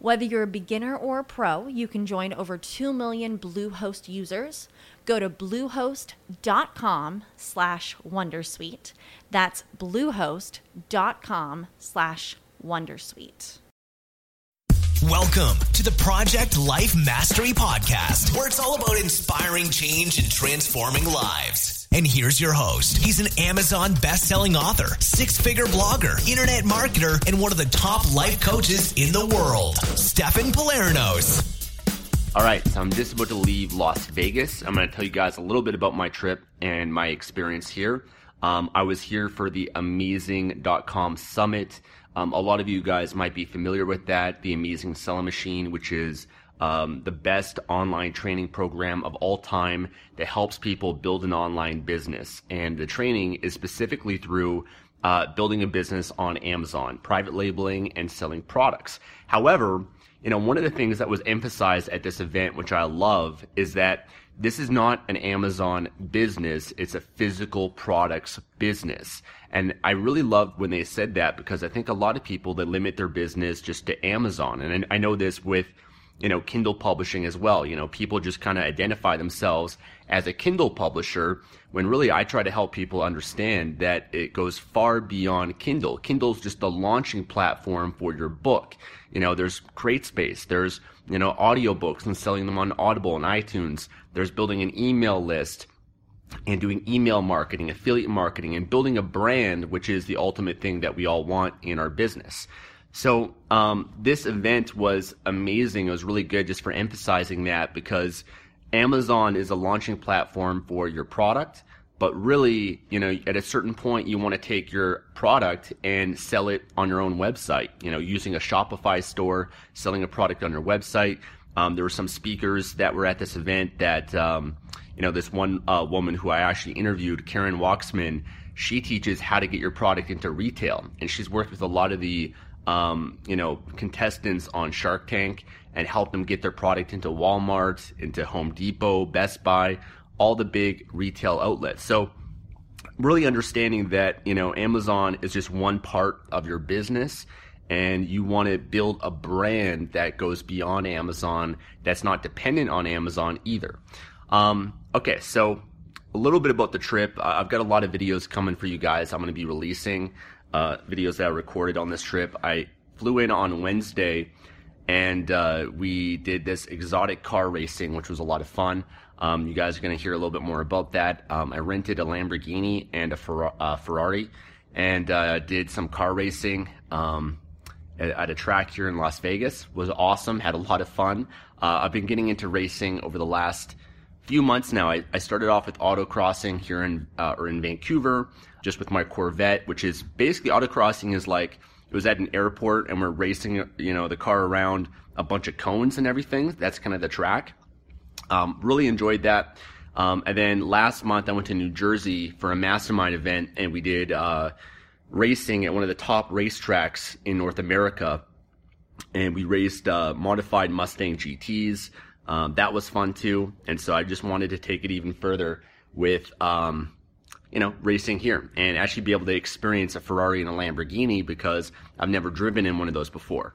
Whether you're a beginner or a pro, you can join over 2 million Bluehost users. Go to bluehost.com slash wondersuite. That's bluehost.com slash wondersuite. Welcome to the Project Life Mastery Podcast, where it's all about inspiring change and transforming lives. And here's your host. He's an Amazon best-selling author, six-figure blogger, internet marketer, and one of the top life coaches in the world, Stefan Pylarinos. All right, so I'm just about to leave Las Vegas. I'm going to tell you guys a little bit about my trip and my experience here. Um, I was here for the Amazing.com Summit. Um, a lot of you guys might be familiar with that, the Amazing Selling Machine, which is um, the best online training program of all time that helps people build an online business. And the training is specifically through uh, building a business on Amazon, private labeling, and selling products. However, you know, one of the things that was emphasized at this event, which I love, is that this is not an Amazon business, it's a physical products business. And I really loved when they said that because I think a lot of people that limit their business just to Amazon. And I know this with you know, Kindle publishing as well. You know, people just kind of identify themselves as a Kindle publisher when really I try to help people understand that it goes far beyond Kindle. Kindle's just the launching platform for your book. You know, there's CreateSpace, there's, you know, audiobooks and selling them on Audible and iTunes. There's building an email list and doing email marketing, affiliate marketing, and building a brand, which is the ultimate thing that we all want in our business. So um, this event was amazing. It was really good just for emphasizing that because Amazon is a launching platform for your product, but really, you know, at a certain point, you want to take your product and sell it on your own website. You know, using a Shopify store, selling a product on your website. Um, there were some speakers that were at this event that, um, you know, this one uh, woman who I actually interviewed, Karen Waxman, she teaches how to get your product into retail, and she's worked with a lot of the um, you know, contestants on Shark Tank and help them get their product into Walmart, into Home Depot, Best Buy, all the big retail outlets. So really understanding that, you know, Amazon is just one part of your business and you want to build a brand that goes beyond Amazon that's not dependent on Amazon either. Um, okay, so a little bit about the trip. I've got a lot of videos coming for you guys. I'm going to be releasing uh, videos that I recorded on this trip. I flew in on Wednesday and uh, we did this exotic car racing, which was a lot of fun. Um, you guys are going to hear a little bit more about that. Um, I rented a Lamborghini and a uh, Ferrari and uh, did some car racing um, at, at, a track here in Las Vegas. Was awesome. Had a lot of fun. Uh, I've been getting into racing over the last few months now. I, I started off with autocrossing here in uh, or in Vancouver, just with my Corvette, which is basically autocrossing is like it was at an airport and we're racing, you know, the car around a bunch of cones and everything. That's kind of the track. Um, really enjoyed that. Um, and then last month I went to New Jersey for a mastermind event and we did uh, racing at one of the top racetracks in North America. And we raced uh, modified Mustang GTs. Um, that was fun too. And so I just wanted to take it even further with, um, you know, racing here and actually be able to experience a Ferrari and a Lamborghini because I've never driven in one of those before.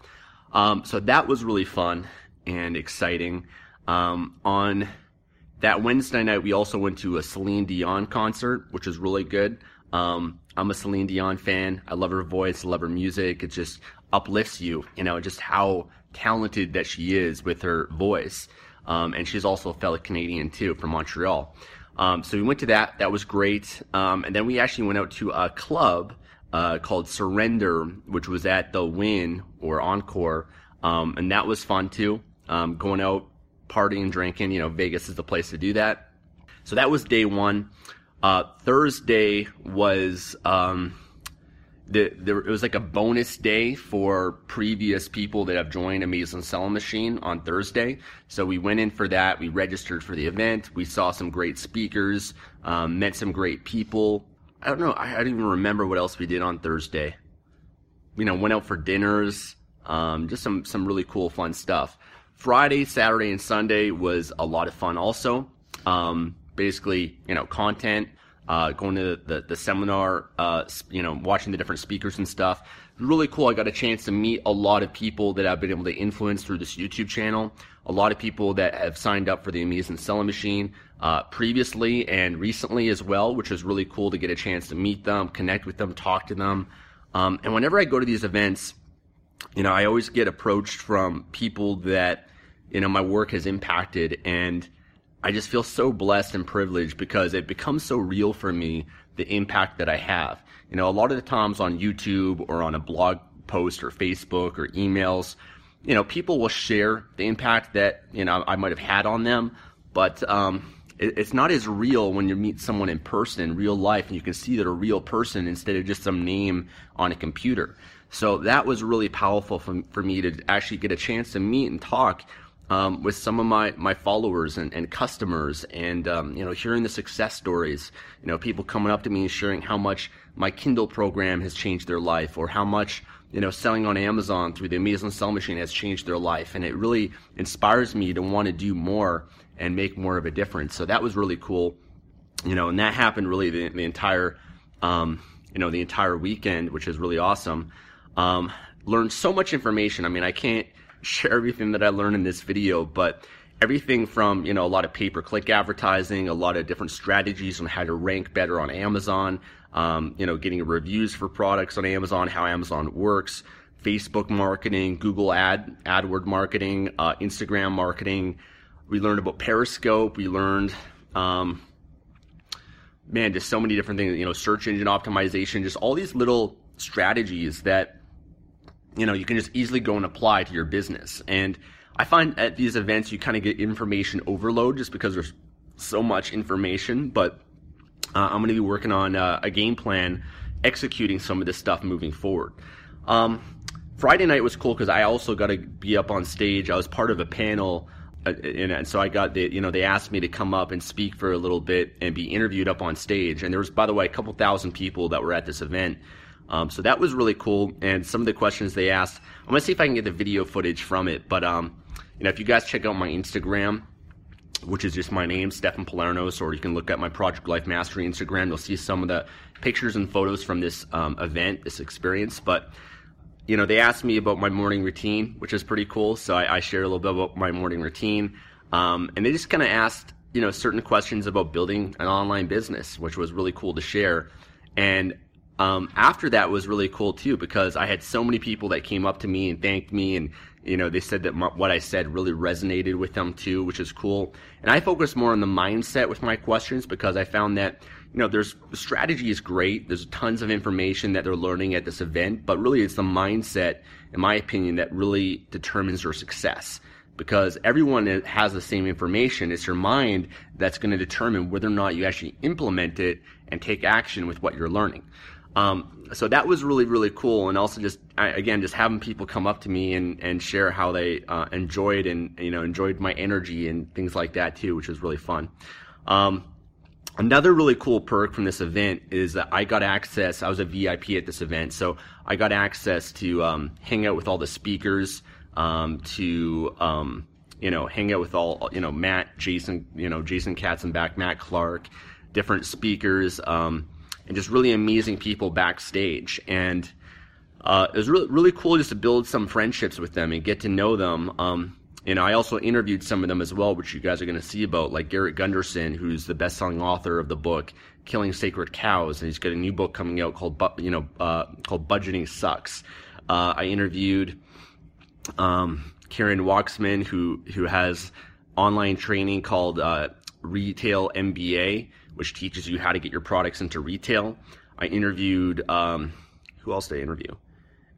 Um, so that was really fun and exciting. Um, on that Wednesday night, we also went to a Celine Dion concert, which was really good. Um, I'm a Celine Dion fan. I love her voice, I love her music. It's just uplifts you, you know, just how talented that she is with her voice. Um, and she's also a fellow Canadian too from Montreal. Um, so we went to that. That was great. Um, and then we actually went out to a club uh, called Surrender, which was at the Wynn or Encore, um, and that was fun too. Um, going out, partying, drinking. You know, Vegas is the place to do that. So that was day one. Uh, Thursday was um, the, there, it was like a bonus day for previous people that have joined Amazing Selling Machine on Thursday. So we went in for that. We registered for the event. We saw some great speakers, um, met some great people. I don't know. I, I, don't even remember what else we did on Thursday. You know, went out for dinners, um, just some some really cool, fun stuff. Friday, Saturday, and Sunday was a lot of fun. Also, um, basically, you know, content, uh, going to the, the seminar, uh, you know, watching the different speakers and stuff. Really cool. I got a chance to meet a lot of people that I've been able to influence through this YouTube channel. A lot of people that have signed up for the Amazing Selling Machine uh, previously and recently as well, which was really cool to get a chance to meet them, connect with them, talk to them. Um, and whenever I go to these events, you know, I always get approached from people that, you know, my work has impacted and I just feel so blessed and privileged because it becomes so real for me the impact that I have. You know, a lot of the times on YouTube or on a blog post or Facebook or emails, you know, people will share the impact that, you know, I might have had on them, but um, it, it's not as real when you meet someone in person in real life and you can see that a real person instead of just some name on a computer. So that was really powerful for, for me to actually get a chance to meet and talk um, with some of my, my followers and, and customers. And um, you know hearing the success stories you know people coming up to me and sharing how much my kindle program has changed their life or how much you know selling on amazon through the amazing sell machine has changed their life. And it really inspires me to want to do more and make more of a difference. So that was really cool you know and that happened really the, the entire um, you know the entire weekend which is really awesome. Um, learned so much information. I mean i can't share everything that I learned in this video, but everything from you know a lot of pay-per-click advertising, a lot of different strategies on how to rank better on Amazon, um, you know, getting reviews for products on Amazon, how Amazon works, Facebook marketing, Google ad AdWord marketing, uh, Instagram marketing. We learned about Periscope. We learned. Um, man, just so many different things, you know, search engine optimization, just all these little strategies that you know, you can just easily go and apply to your business. And I find at these events you kind of get information overload just because there's so much information. But uh, I'm going to be working on uh, a game plan, executing some of this stuff moving forward. Um, Friday night was cool because I also got to be up on stage. I was part of a panel. Uh, and so I got the, you know, they asked me to come up and speak for a little bit and be interviewed up on stage. And there was, by the way, a couple thousand people that were at this event. Um, so that was really cool. And some of the questions they asked, I'm gonna see if I can get the video footage from it. But um, you know, if you guys check out my Instagram, which is just my name, Stefan Pylarinos, or you can look at my Project Life Mastery Instagram. You'll see some of the pictures and photos from this um, event, this experience. But you know, they asked me about my morning routine, which is pretty cool. So I, I shared a little bit about my morning routine, um, and they just kind of asked you know certain questions about building an online business, which was really cool to share. And um, after that was really cool too because I had so many people that came up to me and thanked me and you know they said that what I said really resonated with them too, which is cool. And I focused more on the mindset with my questions because I found that you know there's strategy is great. There's tons of information that they're learning at this event, but really it's the mindset, in my opinion, that really determines their success because everyone has the same information. It's your mind that's going to determine whether or not you actually implement it and take action with what you're learning. Um, so that was really really cool, and also just I, again just having people come up to me and, and share how they uh, enjoyed and you know enjoyed my energy and things like that too, which was really fun. Um, another really cool perk from this event is that I got access. I was a VIP at this event, so I got access to um, hang out with all the speakers, um, to um, you know hang out with all you know Matt, Jason, you know Jason Katzenback, Matt Clark, different speakers. Um, and just really amazing people backstage. And uh, it was really really cool just to build some friendships with them and get to know them. Um, and I also interviewed some of them as well, which you guys are going to see about, like Garrett Gunderson, who's the best-selling author of the book "Killing Sacred Cows," and he's got a new book coming out called, you know, uh, called "Budgeting Sucks." Uh, I interviewed um, Karen Waxman, who who has online training called uh, Retail MBA, which teaches you how to get your products into retail. I interviewed um, who else did I interview?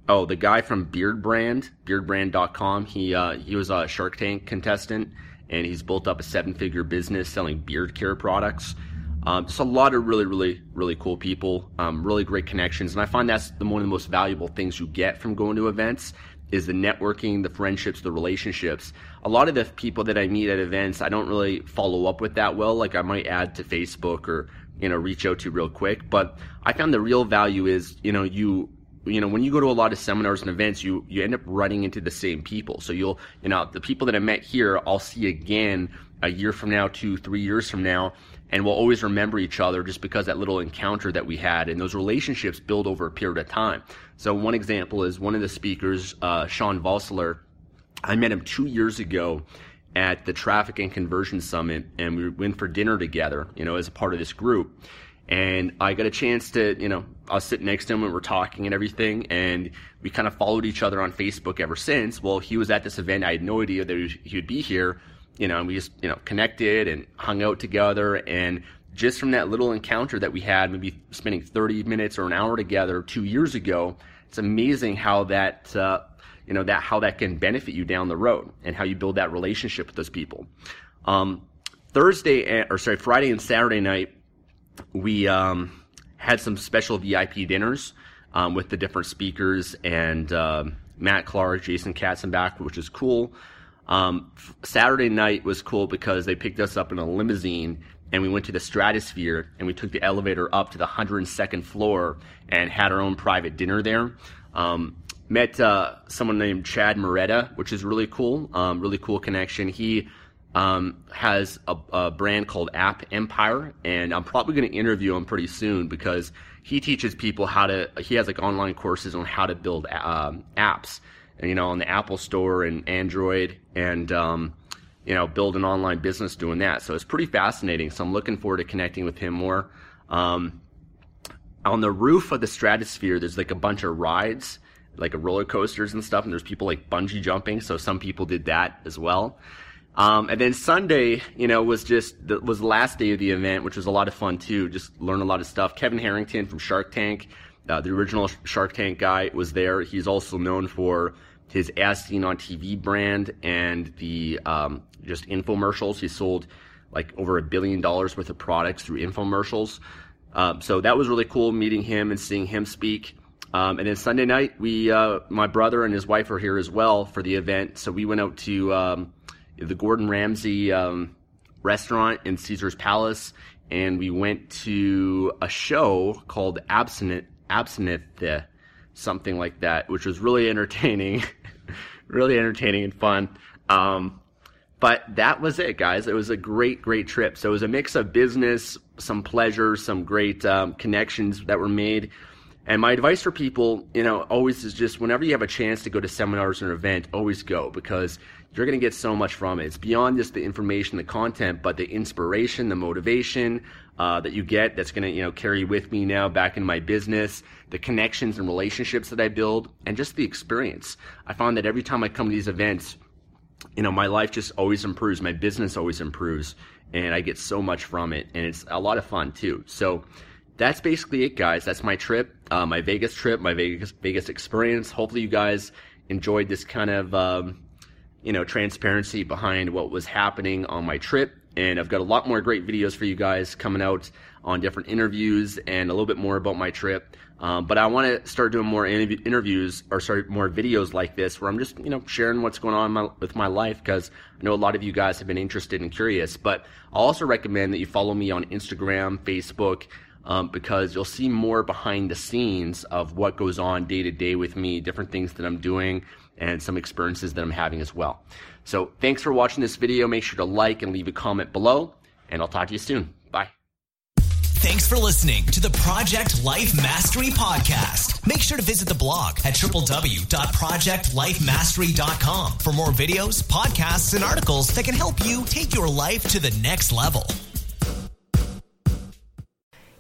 Oh, the guy from Beardbrand, beardbrand.com. He uh, he was a Shark Tank contestant, and he's built up a seven-figure business selling beard care products. Um, just a lot of really, really, really cool people, um, really great connections, and I find that's the one of the most valuable things you get from going to events is the networking, the friendships, the relationships. A lot of the people that I meet at events, I don't really follow up with that well. Like I might add to Facebook or you know reach out to real quick, but I found the real value is you know you you know when you go to a lot of seminars and events you you end up running into the same people so you'll you know the people that i met here i'll see again a year from now two three years from now and we'll always remember each other just because that little encounter that we had and those relationships build over a period of time so one example is one of the speakers uh, sean Vosler. i met him two years ago at the traffic and conversion summit and we went for dinner together you know as a part of this group and I got a chance to, you know, I was sitting next to him and we're talking and everything, and we kind of followed each other on Facebook ever since. Well, he was at this event. I had no idea that he would be here, you know, and we just, you know, connected and hung out together. And just from that little encounter that we had, maybe spending 30 minutes or an hour together two years ago, it's amazing how that, uh, you know, that how that can benefit you down the road and how you build that relationship with those people. Um, Thursday, or sorry, Friday and Saturday night, we um, had some special VIP dinners um, with the different speakers and uh, Matt Clark, Jason Katzenback, which is cool. Um, Saturday night was cool because they picked us up in a limousine and we went to the stratosphere and we took the elevator up to the 102nd floor and had our own private dinner there. Um, met uh, someone named Chad Mureta, which is really cool. Um, really cool connection. He um, has a, a, brand called App Empire, and I'm probably going to interview him pretty soon because he teaches people how to. He has like online courses on how to build um, apps, you know, on the Apple Store and Android, and um, you know, build an online business doing that. So it's pretty fascinating. So I'm looking forward to connecting with him more. Um, on the roof of the Stratosphere, there's like a bunch of rides, like roller coasters and stuff, and there's people like bungee jumping. So some people did that as well. Um, and then Sunday, you know, was just the, was the last day of the event, which was a lot of fun too. Just learn a lot of stuff. Kevin Harrington from Shark Tank, uh, the original Shark Tank guy, was there. He's also known for his As Seen on TV brand and the um, just infomercials. He sold like over a billion dollars worth of products through infomercials. Um, so that was really cool meeting him and seeing him speak. Um, and then Sunday night, we uh, my brother and his wife are here as well for the event. So we went out to um, the Gordon Ramsay um, restaurant in Caesar's Palace, and we went to a show called Absinthe, Absinthe, something like that, which was really entertaining, really entertaining and fun. Um, but that was it, guys. It was a great, great trip. So it was a mix of business, some pleasure, some great um, connections that were made. And my advice for people, you know, always is just whenever you have a chance to go to seminars or an event, always go because you're going to get so much from it. It's beyond just the information, the content, but the inspiration, the motivation uh, that you get that's going to, you know, carry with me now back in my business, the connections and relationships that I build, and just the experience. I found that every time I come to these events, you know, my life just always improves, my business always improves, and I get so much from it, and it's a lot of fun too. So that's basically it, guys. That's my trip, uh, my Vegas trip, my Vegas Vegas experience. Hopefully, you guys enjoyed this kind of um, you know transparency behind what was happening on my trip. And I've got a lot more great videos for you guys coming out on different interviews and a little bit more about my trip. Um, but I want to start doing more interviews or start more videos like this where I'm just, you know, sharing what's going on my, with my life because I know a lot of you guys have been interested and curious. But I also recommend that you follow me on Instagram, Facebook, um, because you'll see more behind the scenes of what goes on day to day with me, different things that I'm doing, and some experiences that I'm having as well. So thanks for watching this video. Make sure to like and leave a comment below, and I'll talk to you soon. Bye. Thanks for listening to the Project Life Mastery Podcast. Make sure to visit the blog at www.projectlifemastery.com for more videos, podcasts, and articles that can help you take your life to the next level.